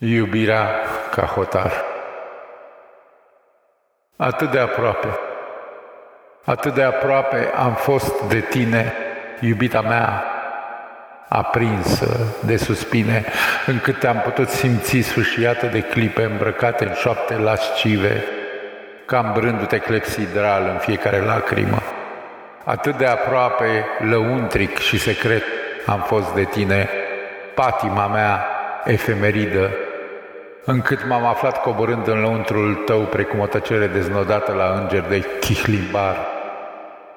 Iubirea ca hotar. Atât de aproape, atât de aproape am fost de tine, iubita mea, aprinsă de suspine, încât am putut simți sfâșiată de clipe îmbrăcate în șoapte lascive, cam brându-te clepsidral în fiecare lacrimă. Atât de aproape, lăuntric și secret am fost de tine, patima mea efemeridă, încât m-am aflat coborând în lăuntrul tău precum o tăcere deznodată la înger de chihlimbar.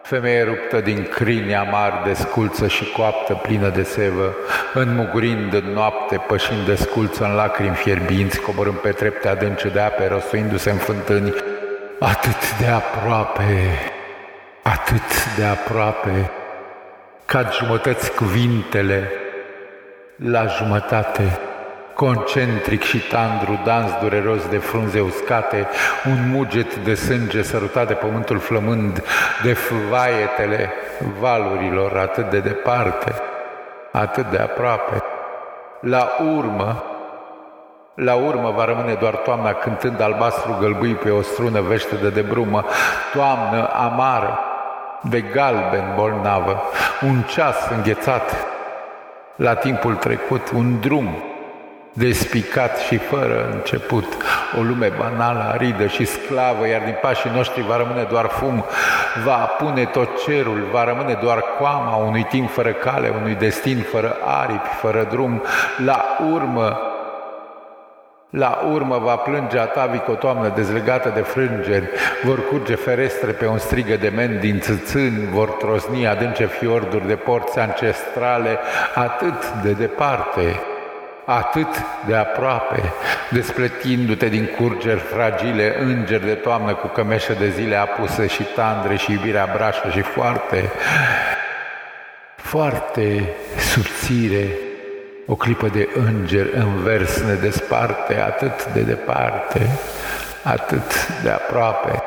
Femeie ruptă din crini amar, desculță și coaptă, plină de sevă, înmugurind în noapte, pășind desculță în lacrimi fierbinți, coborând pe trepte adânce de ape, rostuindu-se în fântâni, atât de aproape, atât de aproape, ca jumătăți cuvintele la jumătate concentric și tandru, dans dureros de frunze uscate, un muget de sânge sărutat de pământul flămând, de vaietele valurilor atât de departe, atât de aproape. La urmă, la urmă va rămâne doar toamna cântând albastru gălbui pe o strună vește de brumă, toamnă amară, de galben bolnavă, un ceas înghețat la timpul trecut, un drum despicat și fără început, o lume banală, aridă și sclavă, iar din pașii noștri va rămâne doar fum, va pune tot cerul, va rămâne doar coama unui timp fără cale, unui destin fără aripi, fără drum. La urmă, la urmă va plânge atavic o toamnă dezlegată de frângeri, vor curge ferestre pe un strigă de men din țâțâni, vor trosni adânce fiorduri de porți ancestrale, atât de departe atât de aproape, despletindu-te din curgeri fragile, îngeri de toamnă cu cămeșă de zile apuse și tandre și iubirea brașă și foarte, foarte subțire, o clipă de înger în vers ne desparte atât de departe, atât de aproape.